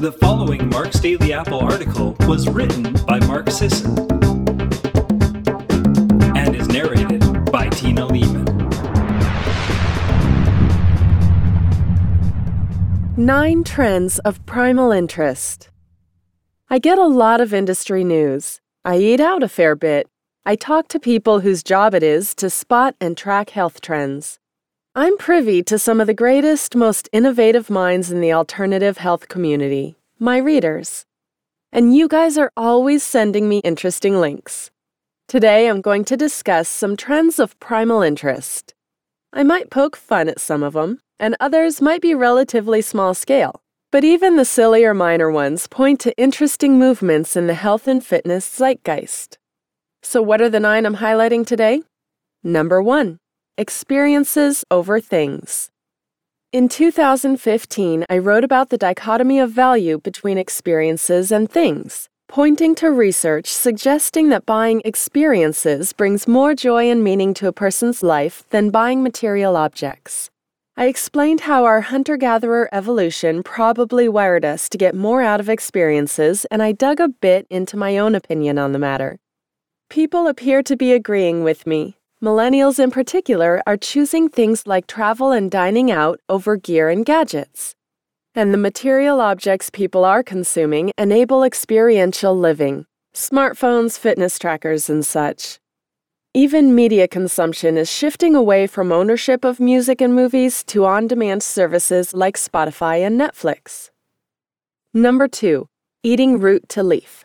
The following Mark's Daily Apple article was written by Mark Sisson and is narrated by Tina Leaman. Nine Trends of Primal Interest. I get a lot of industry news. I eat out a fair bit. I talk to people whose job it is to spot and track health trends. I'm privy to some of the greatest, most innovative minds in the alternative health community, my readers. And you guys are always sending me interesting links. Today I'm going to discuss some trends of primal interest. I might poke fun at some of them, and others might be relatively small scale. But even the sillier minor ones point to interesting movements in the health and fitness zeitgeist. So, what are the nine I'm highlighting today? Number one, experiences over things. In 2015, I wrote about the dichotomy of value between experiences and things, pointing to research suggesting that buying experiences brings more joy and meaning to a person's life than buying material objects. I explained how our hunter gatherer evolution probably wired us to get more out of experiences, and I dug a bit into my own opinion on the matter. People appear to be agreeing with me, Millennials in particular are choosing things like travel and dining out over gear and gadgets. And the material objects people are consuming enable experiential living smartphones, fitness trackers, and such. Even media consumption is shifting away from ownership of music and movies to on demand services like Spotify and Netflix. Number two, eating root to leaf.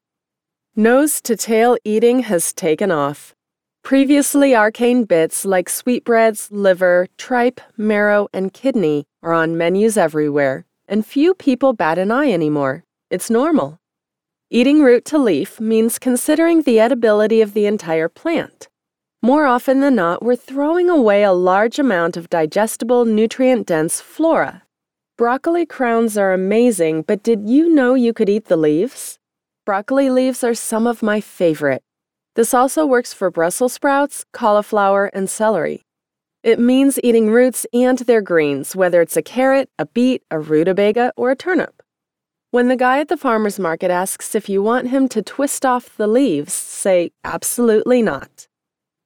Nose to tail eating has taken off. Previously arcane bits like sweetbreads, liver, tripe, marrow, and kidney are on menus everywhere, and few people bat an eye anymore. It's normal. Eating root to leaf means considering the edibility of the entire plant. More often than not, we're throwing away a large amount of digestible, nutrient dense flora. Broccoli crowns are amazing, but did you know you could eat the leaves? Broccoli leaves are some of my favorite. This also works for Brussels sprouts, cauliflower, and celery. It means eating roots and their greens, whether it's a carrot, a beet, a rutabaga, or a turnip. When the guy at the farmer's market asks if you want him to twist off the leaves, say absolutely not.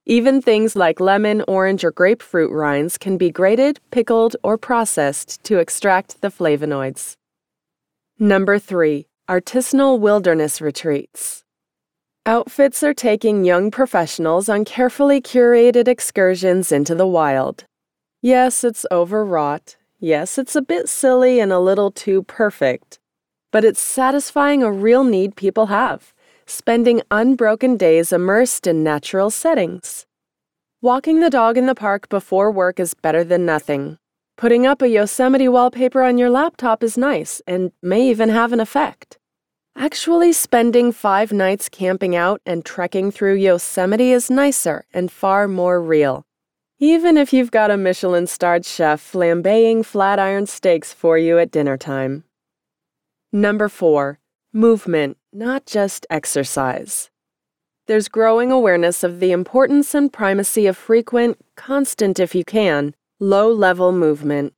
Even things like lemon, orange, or grapefruit rinds can be grated, pickled, or processed to extract the flavonoids. Number 3. Artisanal Wilderness Retreats. Outfits are taking young professionals on carefully curated excursions into the wild. Yes, it's overwrought. Yes, it's a bit silly and a little too perfect. But it's satisfying a real need people have spending unbroken days immersed in natural settings. Walking the dog in the park before work is better than nothing. Putting up a Yosemite wallpaper on your laptop is nice and may even have an effect. Actually, spending five nights camping out and trekking through Yosemite is nicer and far more real. Even if you've got a Michelin starred chef flambeing flat iron steaks for you at dinner time. Number four, movement, not just exercise. There's growing awareness of the importance and primacy of frequent, constant if you can, low level movement.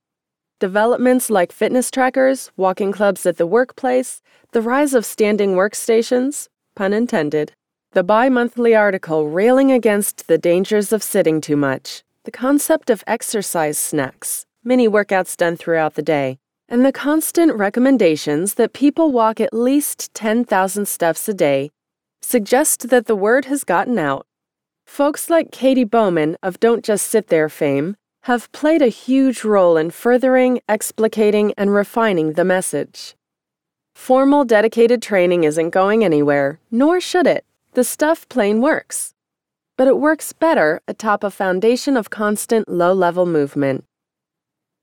Developments like fitness trackers, walking clubs at the workplace, the rise of standing workstations, pun intended, the bi monthly article railing against the dangers of sitting too much, the concept of exercise snacks, mini workouts done throughout the day, and the constant recommendations that people walk at least 10,000 steps a day suggest that the word has gotten out. Folks like Katy Bowman of Don't Just Sit There fame have played a huge role in furthering, explicating, and refining the message. Formal, dedicated training isn't going anywhere, nor should it. The stuff plain works. But it works better atop a foundation of constant low level movement.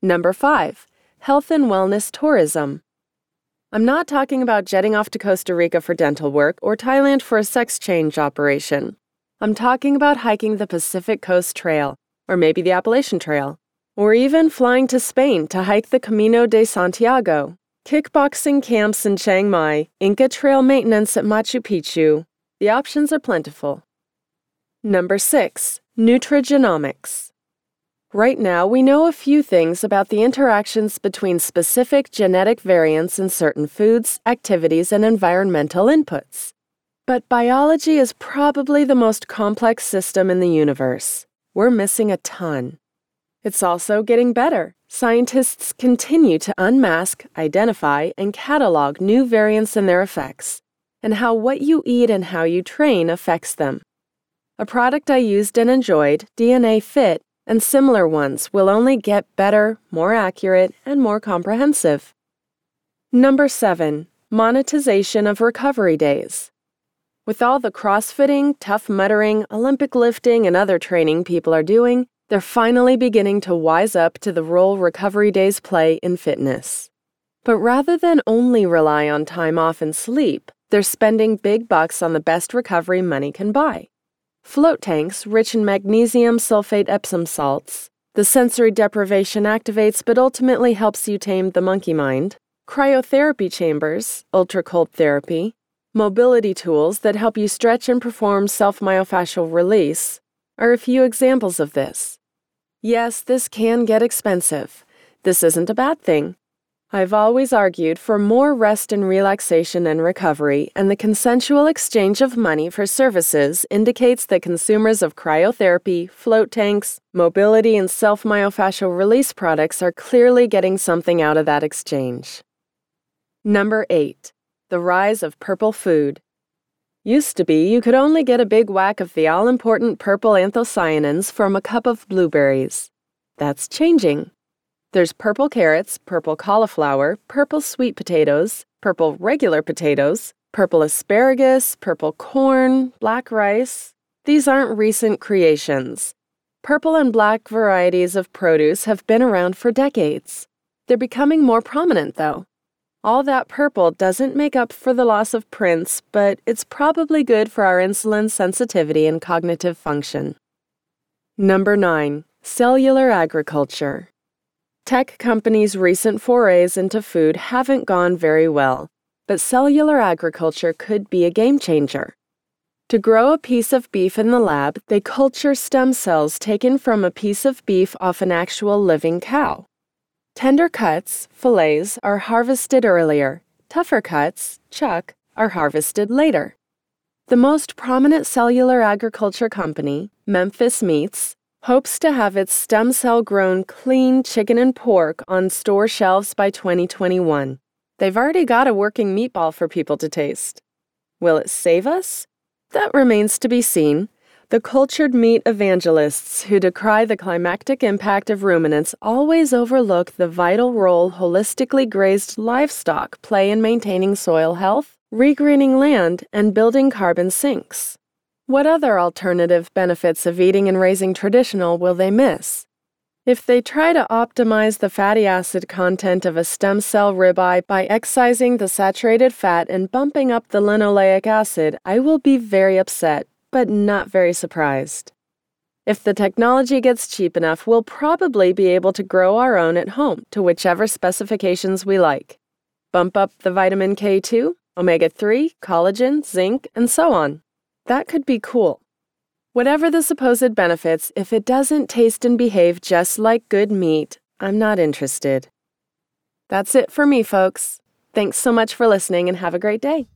Number five, health and wellness tourism. I'm not talking about jetting off to Costa Rica for dental work or Thailand for a sex change operation. I'm talking about hiking the Pacific Coast Trail or maybe the Appalachian Trail, or even flying to Spain to hike the Camino de Santiago, kickboxing camps in Chiang Mai, Inca Trail maintenance at Machu Picchu. The options are plentiful. Number 6. Nutrigenomics. Right now, we know a few things about the interactions between specific genetic variants in certain foods, activities, and environmental inputs. But biology is probably the most complex system in the universe. We're missing a ton. It's also getting better. Scientists continue to unmask, identify, and catalog new variants and their effects, and how what you eat and how you train affects them. A product I used and enjoyed, DNA Fit, and similar ones will only get better, more accurate, and more comprehensive. Number 7. Monetization of recovery days. With all the crossfitting, Tough Muddering, Olympic lifting, and other training people are doing, they're finally beginning to wise up to the role recovery days play in fitness. But rather than only rely on time off and sleep, they're spending big bucks on the best recovery money can buy. Float tanks rich in magnesium sulfate Epsom salts. The sensory deprivation activates but ultimately helps you tame the monkey mind. Cryotherapy chambers, ultra cold therapy. Mobility tools that help you stretch and perform self myofascial release are a few examples of this. Yes, this can get expensive. This isn't a bad thing. I've always argued for more rest and relaxation and recovery, and the consensual exchange of money for services indicates that consumers of cryotherapy, float tanks, mobility, and self myofascial release products are clearly getting something out of that exchange. Number 8. The Rise of Purple Food. Used to be, you could only get a big whack of the all important purple anthocyanins from a cup of blueberries. That's changing. There's purple carrots, purple cauliflower, purple sweet potatoes, purple regular potatoes, purple asparagus, purple corn, black rice. These aren't recent creations. Purple and black varieties of produce have been around for decades. They're becoming more prominent, though. All that purple doesn't make up for the loss of Prince, but it's probably good for our insulin sensitivity and cognitive function. Number 9. Cellular Agriculture Tech companies' recent forays into food haven't gone very well, but cellular agriculture could be a game changer. To grow a piece of beef in the lab, they culture stem cells taken from a piece of beef off an actual living cow. Tender cuts, fillets, are harvested earlier. Tougher cuts, chuck, are harvested later. The most prominent cellular agriculture company, Memphis Meats, hopes to have its stem cell grown clean chicken and pork on store shelves by 2021. They've already got a working meatball for people to taste. Will it save us? That remains to be seen. The cultured meat evangelists who decry the climactic impact of ruminants always overlook the vital role holistically grazed livestock play in maintaining soil health, regreening land, and building carbon sinks. What other alternative benefits of eating and raising traditional will they miss? If they try to optimize the fatty acid content of a stem cell ribeye by excising the saturated fat and bumping up the linoleic acid, I will be very upset, but not very surprised. If the technology gets cheap enough, we'll probably be able to grow our own at home to whichever specifications we like. Bump up the vitamin K2, omega 3, collagen, zinc, and so on. That could be cool. Whatever the supposed benefits, if it doesn't taste and behave just like good meat, I'm not interested. That's it for me, folks. Thanks so much for listening and have a great day.